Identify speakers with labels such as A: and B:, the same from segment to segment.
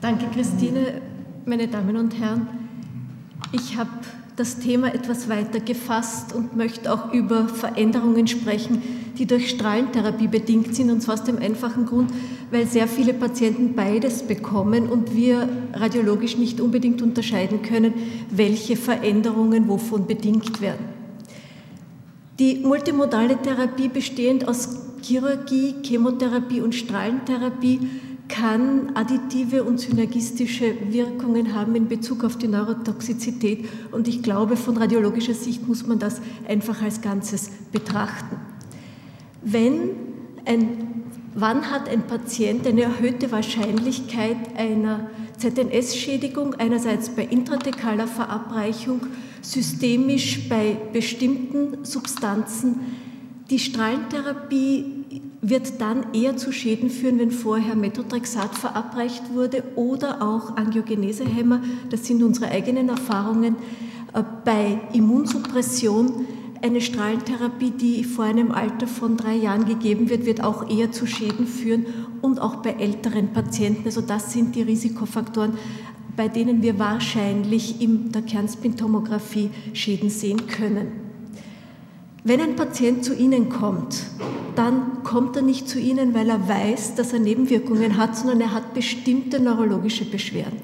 A: Danke, Christine. Meine Damen und Herren, ich habe das Thema etwas weiter gefasst und möchte auch über Veränderungen sprechen, die durch Strahlentherapie bedingt sind, und zwar aus dem einfachen Grund, weil sehr viele Patienten beides bekommen und wir radiologisch nicht unbedingt unterscheiden können, welche Veränderungen wovon bedingt werden. Die multimodale Therapie bestehend aus Chirurgie, Chemotherapie und Strahlentherapie kann additive und synergistische Wirkungen haben in Bezug auf die Neurotoxizität. Und ich glaube, von radiologischer Sicht muss man das einfach als Ganzes betrachten. Wenn ein, wann hat ein Patient eine erhöhte Wahrscheinlichkeit einer ZNS-Schädigung, einerseits bei intradekaler Verabreichung, systemisch bei bestimmten Substanzen. Die Strahlentherapie wird dann eher zu Schäden führen, wenn vorher Methotrexat verabreicht wurde oder auch Angiogenesehämmer, das sind unsere eigenen Erfahrungen, äh, bei Immunsuppression eine Strahlentherapie, die vor einem Alter von drei Jahren gegeben wird, wird auch eher zu Schäden führen und auch bei älteren Patienten. Also das sind die Risikofaktoren, bei denen wir wahrscheinlich in der Kernspintomographie Schäden sehen können. Wenn ein Patient zu Ihnen kommt, dann kommt er nicht zu Ihnen, weil er weiß, dass er Nebenwirkungen hat, sondern er hat bestimmte neurologische Beschwerden.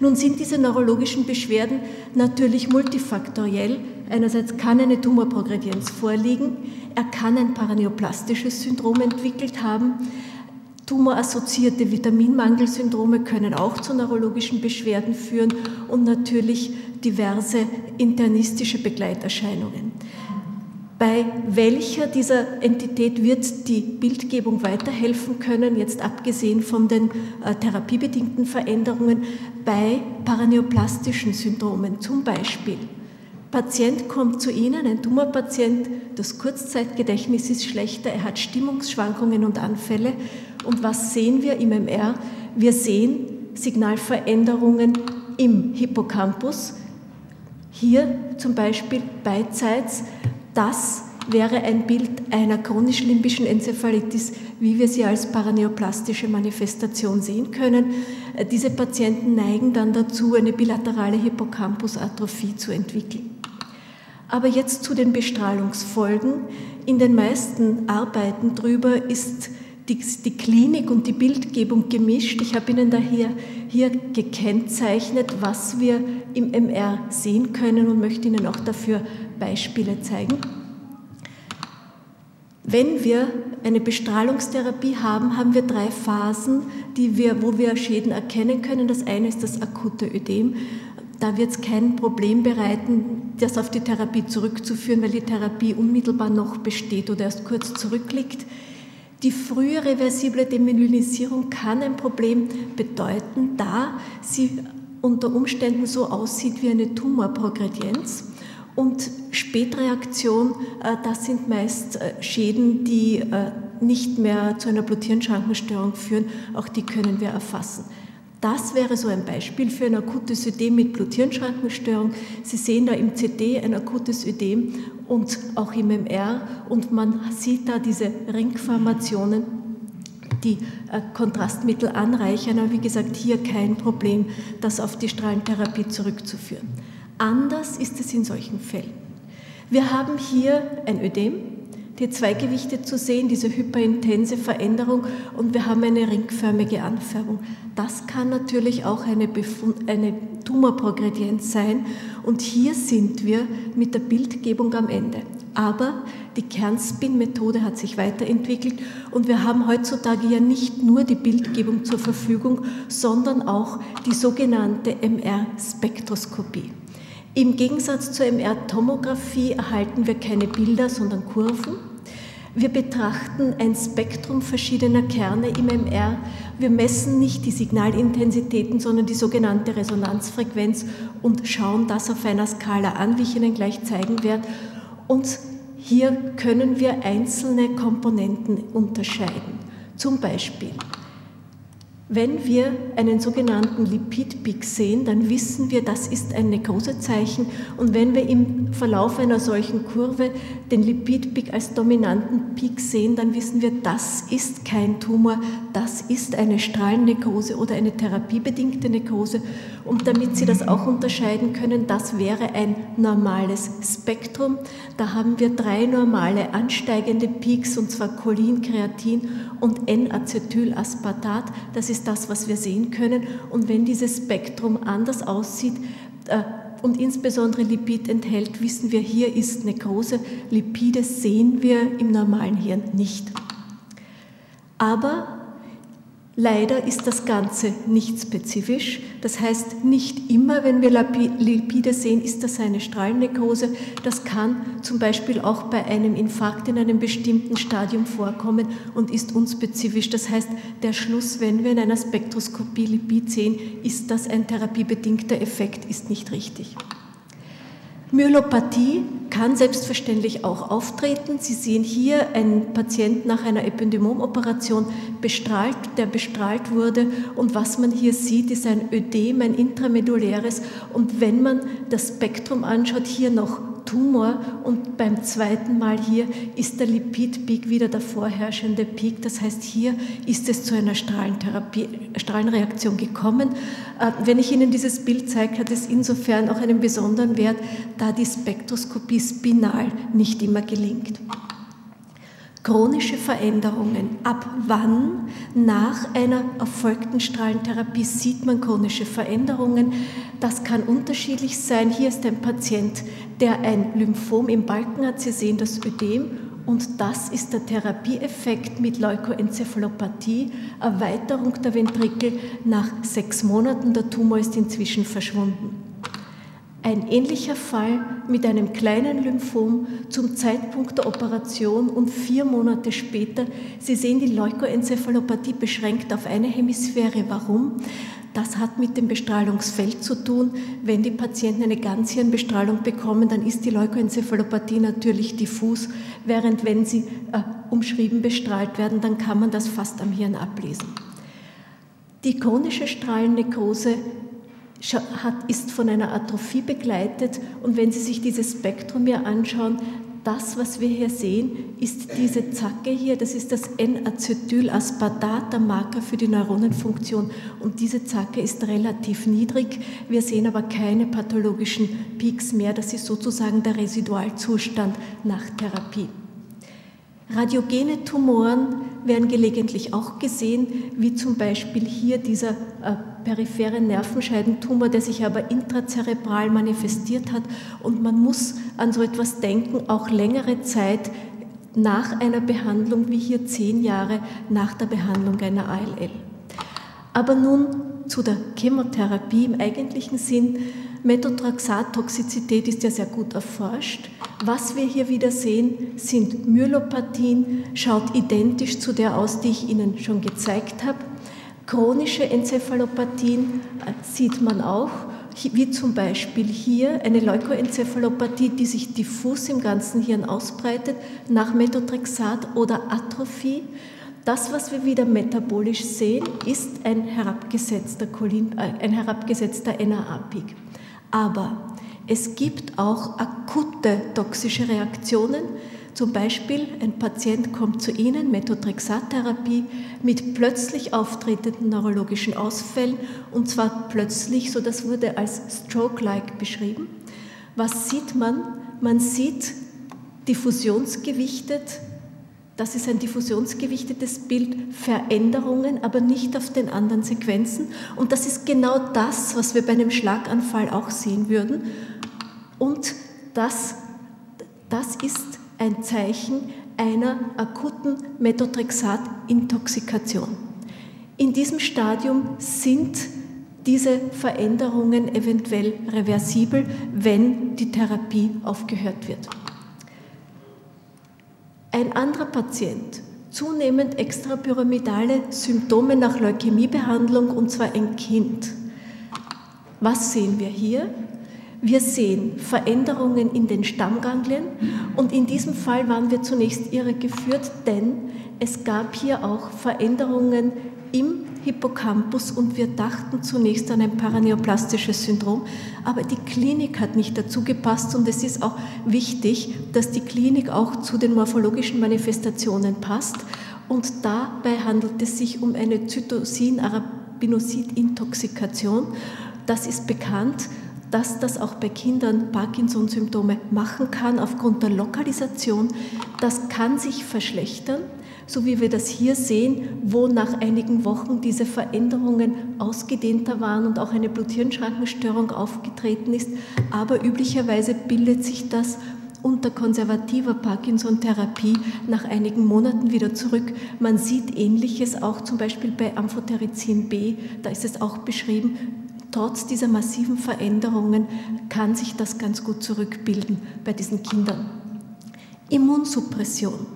A: Nun sind diese neurologischen Beschwerden natürlich multifaktoriell. Einerseits kann eine Tumorprogredienz vorliegen, er kann ein paraneoplastisches Syndrom entwickelt haben, Tumorassoziierte Vitaminmangelsyndrome können auch zu neurologischen Beschwerden führen und natürlich diverse internistische Begleiterscheinungen. Bei welcher dieser Entität wird die Bildgebung weiterhelfen können, jetzt abgesehen von den äh, therapiebedingten Veränderungen, bei paraneoplastischen Syndromen zum Beispiel? Patient kommt zu Ihnen, ein Tumorpatient, das Kurzzeitgedächtnis ist schlechter, er hat Stimmungsschwankungen und Anfälle. Und was sehen wir im MR? Wir sehen Signalveränderungen im Hippocampus. Hier zum Beispiel beidseits das wäre ein Bild einer chronisch-limbischen Enzephalitis, wie wir sie als paraneoplastische Manifestation sehen können. Diese Patienten neigen dann dazu, eine bilaterale Hippocampusatrophie zu entwickeln. Aber jetzt zu den Bestrahlungsfolgen. In den meisten Arbeiten darüber ist die, die, Klinik und die Bildgebung gemischt. Ich habe Ihnen daher hier gekennzeichnet, was wir im MR sehen können und möchte Ihnen auch dafür Beispiele zeigen. Wenn wir eine Bestrahlungstherapie haben, haben wir drei Phasen, die wir, wo wir Schäden erkennen können. Das eine ist das akute Ödem. Da wird es kein Problem bereiten, das auf die Therapie zurückzuführen, weil die Therapie unmittelbar noch besteht oder erst kurz zurückliegt. Die frühe reversible Demyelinisierung kann ein Problem bedeuten, da sie unter Umständen so aussieht wie eine Tumorprogredienz. Und Spätreaktion, äh, das sind meist äh, Schäden, die äh, nicht mehr zu einer Bluthirnschrankenstörung führen. Auch die können wir erfassen. Das wäre so ein Beispiel für ein akutes Ödem mit Bluthirnschrankenstörung. Sie sehen da im CD ein akutes Ödem und auch im MR und man sieht da diese Ringformationen, die Kontrastmittel anreichern. Aber wie gesagt, hier kein Problem, das auf die Strahlentherapie zurückzuführen. Anders ist es in solchen Fällen. Wir haben hier ein Ödem, die zwei Gewichte zu sehen, diese hyperintense Veränderung und wir haben eine ringförmige Anfärbung. Das kann natürlich auch eine, Befund, eine Tumorprogredienz sein und hier sind wir mit der Bildgebung am Ende. Aber die Kernspin-Methode hat sich weiterentwickelt und wir haben heutzutage ja nicht nur die Bildgebung zur Verfügung, sondern auch die sogenannte MR-Spektroskopie. Im Gegensatz zur MR-Tomographie erhalten wir keine Bilder, sondern Kurven. Wir betrachten ein Spektrum verschiedener Kerne im MR. Wir messen nicht die Signalintensitäten, sondern die sogenannte Resonanzfrequenz und schauen das auf einer Skala an, wie ich Ihnen gleich zeigen werde. Und hier können wir einzelne Komponenten unterscheiden. Zum Beispiel Wenn wir einen sogenannten Lipidpeak sehen, dann wissen wir, das ist ein Nekrosezeichen. Und wenn wir im Verlauf einer solchen Kurve den Lipidpeak als dominanten Peak sehen, dann wissen wir, das ist kein Tumor, das ist eine Strahlennekrose oder eine therapiebedingte Nekrose. Und damit Sie das auch unterscheiden können, das wäre ein normales Spektrum. Da haben wir drei normale ansteigende Peaks, und zwar Cholin, Kreatin und N-Acetylaspartat. Das ist das, was wir sehen können. Und wenn dieses Spektrum anders aussieht, äh, und insbesondere Lipid enthält, wissen wir, hier ist Nekrose. Lipide sehen wir im normalen Hirn nicht. Aber Leider ist das Ganze nicht spezifisch. Das heißt, nicht immer, wenn wir Lipide sehen, ist das eine Strahlennekrose. Das kann zum Beispiel auch bei einem Infarkt in einem bestimmten Stadium vorkommen und ist unspezifisch. Das heißt, der Schluss, wenn wir in einer Spektroskopie Lipid sehen, ist das ein therapiebedingter Effekt, ist nicht richtig. Myelopathie kann selbstverständlich auch auftreten. Sie sehen hier einen Patient nach einer Ependymomoperation bestrahlt, der bestrahlt wurde. Und was man hier sieht, ist ein Ödem, ein intrameduläres. Und wenn man das Spektrum anschaut, hier noch Tumor und beim zweiten Mal hier ist der Lipidpeak wieder der vorherrschende Peak. Das heißt, hier ist es zu einer Strahlentherapie, Strahlenreaktion gekommen. Äh, wenn ich Ihnen dieses Bild zeige, hat es insofern auch einen besonderen Wert, da die Spektroskopie spinal nicht immer gelingt chronische Veränderungen. Ab wann nach einer erfolgten Strahlentherapie sieht man chronische Veränderungen? Das kann unterschiedlich sein. Hier ist ein Patient, der ein Lymphom im Balken hat. Sie sehen das Ödem. Und das ist der Therapieeffekt mit Leukoenzephalopathie, Erweiterung der Ventrikel nach sechs Monaten. Der Tumor ist inzwischen verschwunden. Ein ähnlicher Fall mit einem kleinen Lymphom zum Zeitpunkt der Operation und vier Monate später. Sie sehen die Leukoenzephalopathie beschränkt auf eine Hemisphäre. Warum? Das hat mit dem Bestrahlungsfeld zu tun. Wenn die Patienten eine Ganzhirnbestrahlung bekommen, dann ist die Leukoenzephalopathie natürlich diffus, während wenn sie äh, umschrieben bestrahlt werden, dann kann man das fast am Hirn ablesen. Die chronische Strahlennekrose hat, ist von einer Atrophie begleitet. Und wenn Sie sich dieses Spektrum hier anschauen, das, was wir hier sehen, ist diese Zacke hier, das ist das N-Acetylaspartat, der Marker für die Neuronenfunktion. Und diese Zacke ist relativ niedrig. Wir sehen aber keine pathologischen Peaks mehr. Das ist sozusagen der Residualzustand nach Therapie. Radiogene Tumoren werden gelegentlich auch gesehen, wie zum Beispiel hier dieser äh, periphere Nervenscheidentumor, der sich aber intrazerebral manifestiert hat. Und man muss an so etwas denken, auch längere Zeit nach einer Behandlung, wie hier zehn Jahre nach der Behandlung einer ALL. Aber nun zu der Chemotherapie im eigentlichen Sinn. Methotrexat-Toxizität ist ja sehr gut erforscht. Was wir hier wieder sehen, sind Myelopathien, schaut identisch zu der aus, die ich Ihnen schon gezeigt habe. Chronische Enzephalopathien äh, sieht man auch, wie zum Beispiel hier eine Leukoenzephalopathie, die sich diffus im ganzen Hirn ausbreitet, nach Methotrexat oder Atrophie. Das, was wir wieder metabolisch sehen, ist ein herabgesetzter, Cholin, äh, ein herabgesetzter NAA-Peak. Aber es gibt auch akute toxische Reaktionen, zum Beispiel ein Patient kommt zu Ihnen, Methotrexat-Therapie, mit plötzlich auftretenden neurologischen Ausfällen und zwar plötzlich, so das wurde als Stroke-like beschrieben. Was sieht man? Man sieht diffusionsgewichtet, das ist ein diffusionsgewichtetes Bild, Veränderungen, aber nicht auf den anderen Sequenzen. Und das ist genau das, was wir bei einem Schlaganfall auch sehen würden. Und das, das ist ein Zeichen einer akuten Methotrexat-Intoxikation. In diesem Stadium sind diese Veränderungen eventuell reversibel, wenn die Therapie aufgehört wird. Ein anderer Patient, zunehmend extrapyramidale Symptome nach Leukämiebehandlung, und zwar ein Kind. Was sehen wir hier? Wir sehen Veränderungen in den Stammganglien und in diesem Fall waren wir zunächst irregeführt, denn es gab hier auch Veränderungen im Hippocampus und wir dachten zunächst an ein paraneoplastisches Syndrom, aber die Klinik hat nicht dazu gepasst und es ist auch wichtig, dass die Klinik auch zu den morphologischen Manifestationen passt und dabei handelt es sich um eine Zytosin-Arabinosid-Intoxikation. Das ist bekannt dass das auch bei Kindern Parkinson-Symptome machen kann aufgrund der Lokalisation. Das kann sich verschlechtern, so wie wir das hier sehen, wo nach einigen Wochen diese Veränderungen ausgedehnter waren und auch eine Blut-Hirn-Schrankenstörung aufgetreten ist. Aber üblicherweise bildet sich das unter konservativer Parkinson-Therapie nach einigen Monaten wieder zurück. Man sieht Ähnliches auch zum Beispiel bei Amphotericin B, da ist es auch beschrieben, trotz dieser massiven Veränderungen kann sich das ganz gut zurückbilden bei diesen Kindern. Immunsuppression.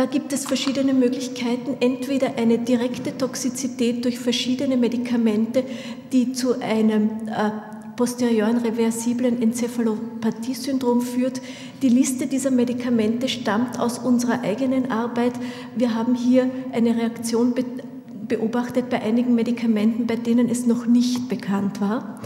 A: Da gibt es verschiedene Möglichkeiten, entweder eine direkte Toxizität durch verschiedene Medikamente, die zu einem äh, posterioren reversiblen Enzephalopathie-Syndrom führt. Die Liste dieser Medikamente stammt aus unserer eigenen Arbeit. Wir haben hier eine Reaktion beobachtet bei einigen Medikamenten, bei denen es noch nicht bekannt war.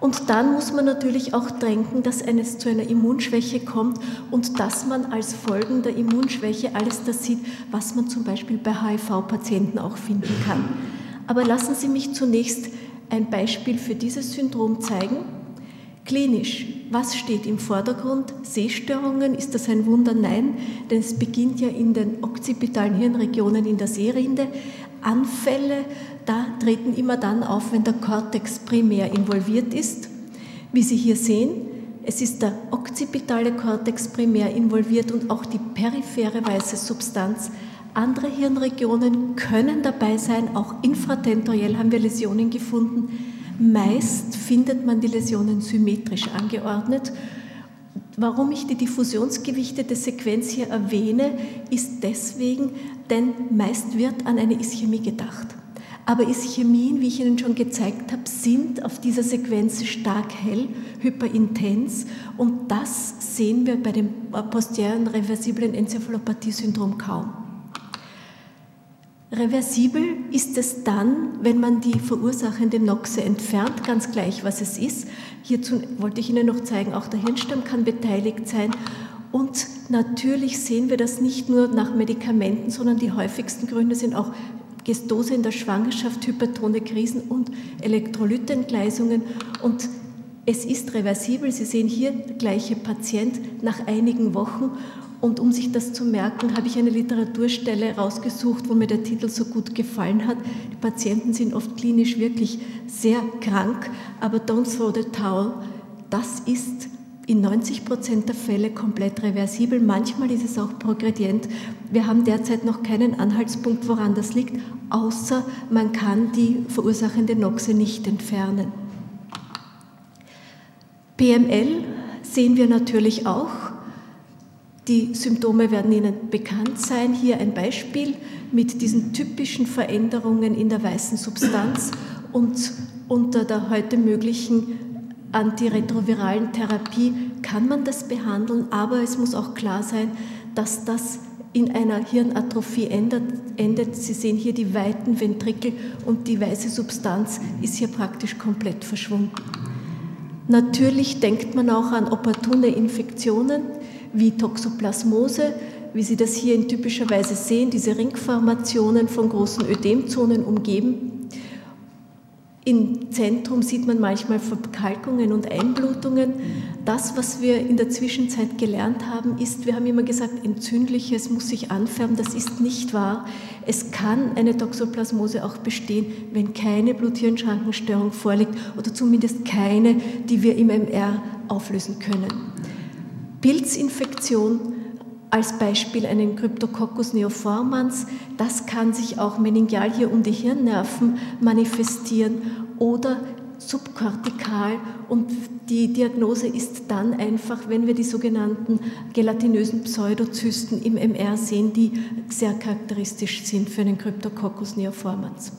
A: Und dann muss man natürlich auch denken, dass es zu einer Immunschwäche kommt und dass man als Folgen der Immunschwäche alles das sieht, was man zum Beispiel bei HIV-Patienten auch finden kann. Aber lassen Sie mich zunächst ein Beispiel für dieses Syndrom zeigen. Klinisch, was steht im Vordergrund? Sehstörungen, ist das ein Wunder? Nein, denn es beginnt ja in den occipitalen Hirnregionen in der Sehrinde. Anfälle, da treten immer dann auf, wenn der Kortex primär involviert ist. Wie Sie hier sehen, es ist der occipitale Kortex primär involviert und auch die periphere weiße Substanz. Andere Hirnregionen können dabei sein, auch infratentoriell haben wir Läsionen gefunden. Meist findet man die Läsionen symmetrisch angeordnet Warum ich die diffusionsgewichtete Sequenz hier erwähne, ist deswegen, denn meist wird an eine Ischämie gedacht. Aber Ischämien, wie ich Ihnen schon gezeigt habe, sind auf dieser Sequenz stark hell, hyperintens und das sehen wir bei dem posterieren reversiblen Enzephalopathie-Syndrom kaum. Reversibel ist es dann, wenn man die verursachende Noxe entfernt, ganz gleich, was es ist. Hierzu wollte ich Ihnen noch zeigen, auch der Hirnstamm kann beteiligt sein. Und natürlich sehen wir das nicht nur nach Medikamenten, sondern die häufigsten Gründe sind auch Gestose in der Schwangerschaft, hypertone Krisen und Elektrolytentgleisungen. Und es ist reversibel. Sie sehen hier der gleiche Patient nach einigen Wochen. Und um sich das zu merken, habe ich eine Literaturstelle rausgesucht, wo mir der Titel so gut gefallen hat. Die Patienten sind oft klinisch wirklich sehr krank, aber don't throw the towel, das ist in 90 Prozent der Fälle komplett reversibel. Manchmal ist es auch progredient. Wir haben derzeit noch keinen Anhaltspunkt, woran das liegt, außer man kann die verursachende Noxe nicht entfernen. PML sehen wir natürlich auch. Die Symptome werden Ihnen bekannt sein. Hier ein Beispiel mit diesen typischen Veränderungen in der weißen Substanz und unter der heute möglichen antiretroviralen Therapie kann man das behandeln, aber es muss auch klar sein, dass das in einer Hirnatrophie endet, endet. Sie sehen hier die weiten Ventrikel und die weiße Substanz ist hier praktisch komplett verschwunden. Natürlich denkt man auch an opportune Infektionen wie Toxoplasmose, wie Sie das hier in typischer Weise sehen, diese Ringformationen von großen Ödemzonen umgeben. Im Zentrum sieht man manchmal Verkalkungen und Einblutungen. Das, was wir in der Zwischenzeit gelernt haben, ist, wir haben immer gesagt, entzündliches muss sich anfärben. Das ist nicht wahr. Es kann eine Toxoplasmose auch bestehen, wenn keine Blut-Hirn-Schrankenstörung vorliegt oder zumindest keine, die wir im MR auflösen können. Pilzinfektion als Beispiel einen Cryptococcus neoformans, das kann sich auch meningial hier um die Hirnnerven manifestieren oder subkortikal und die Diagnose ist dann einfach, wenn wir die sogenannten gelatinösen Pseudozysten im MR sehen, die sehr charakteristisch sind für den Cryptococcus neoformans.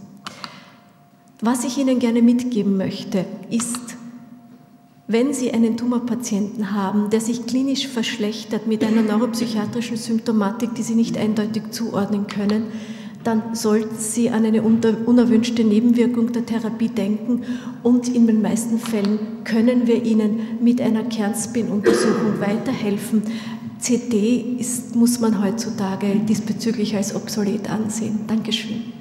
A: Was ich Ihnen gerne mitgeben möchte, ist, wenn Sie einen Tumorpatienten haben, der sich klinisch verschlechtert mit einer neuropsychiatrischen Symptomatik, die Sie nicht eindeutig zuordnen können, dann sollten Sie an eine unerwünschte Nebenwirkung der Therapie denken und in den meisten Fällen können wir Ihnen mit einer Kernspin-Untersuchung weiterhelfen. CT ist, muss man heutzutage diesbezüglich als obsolet ansehen. Dankeschön.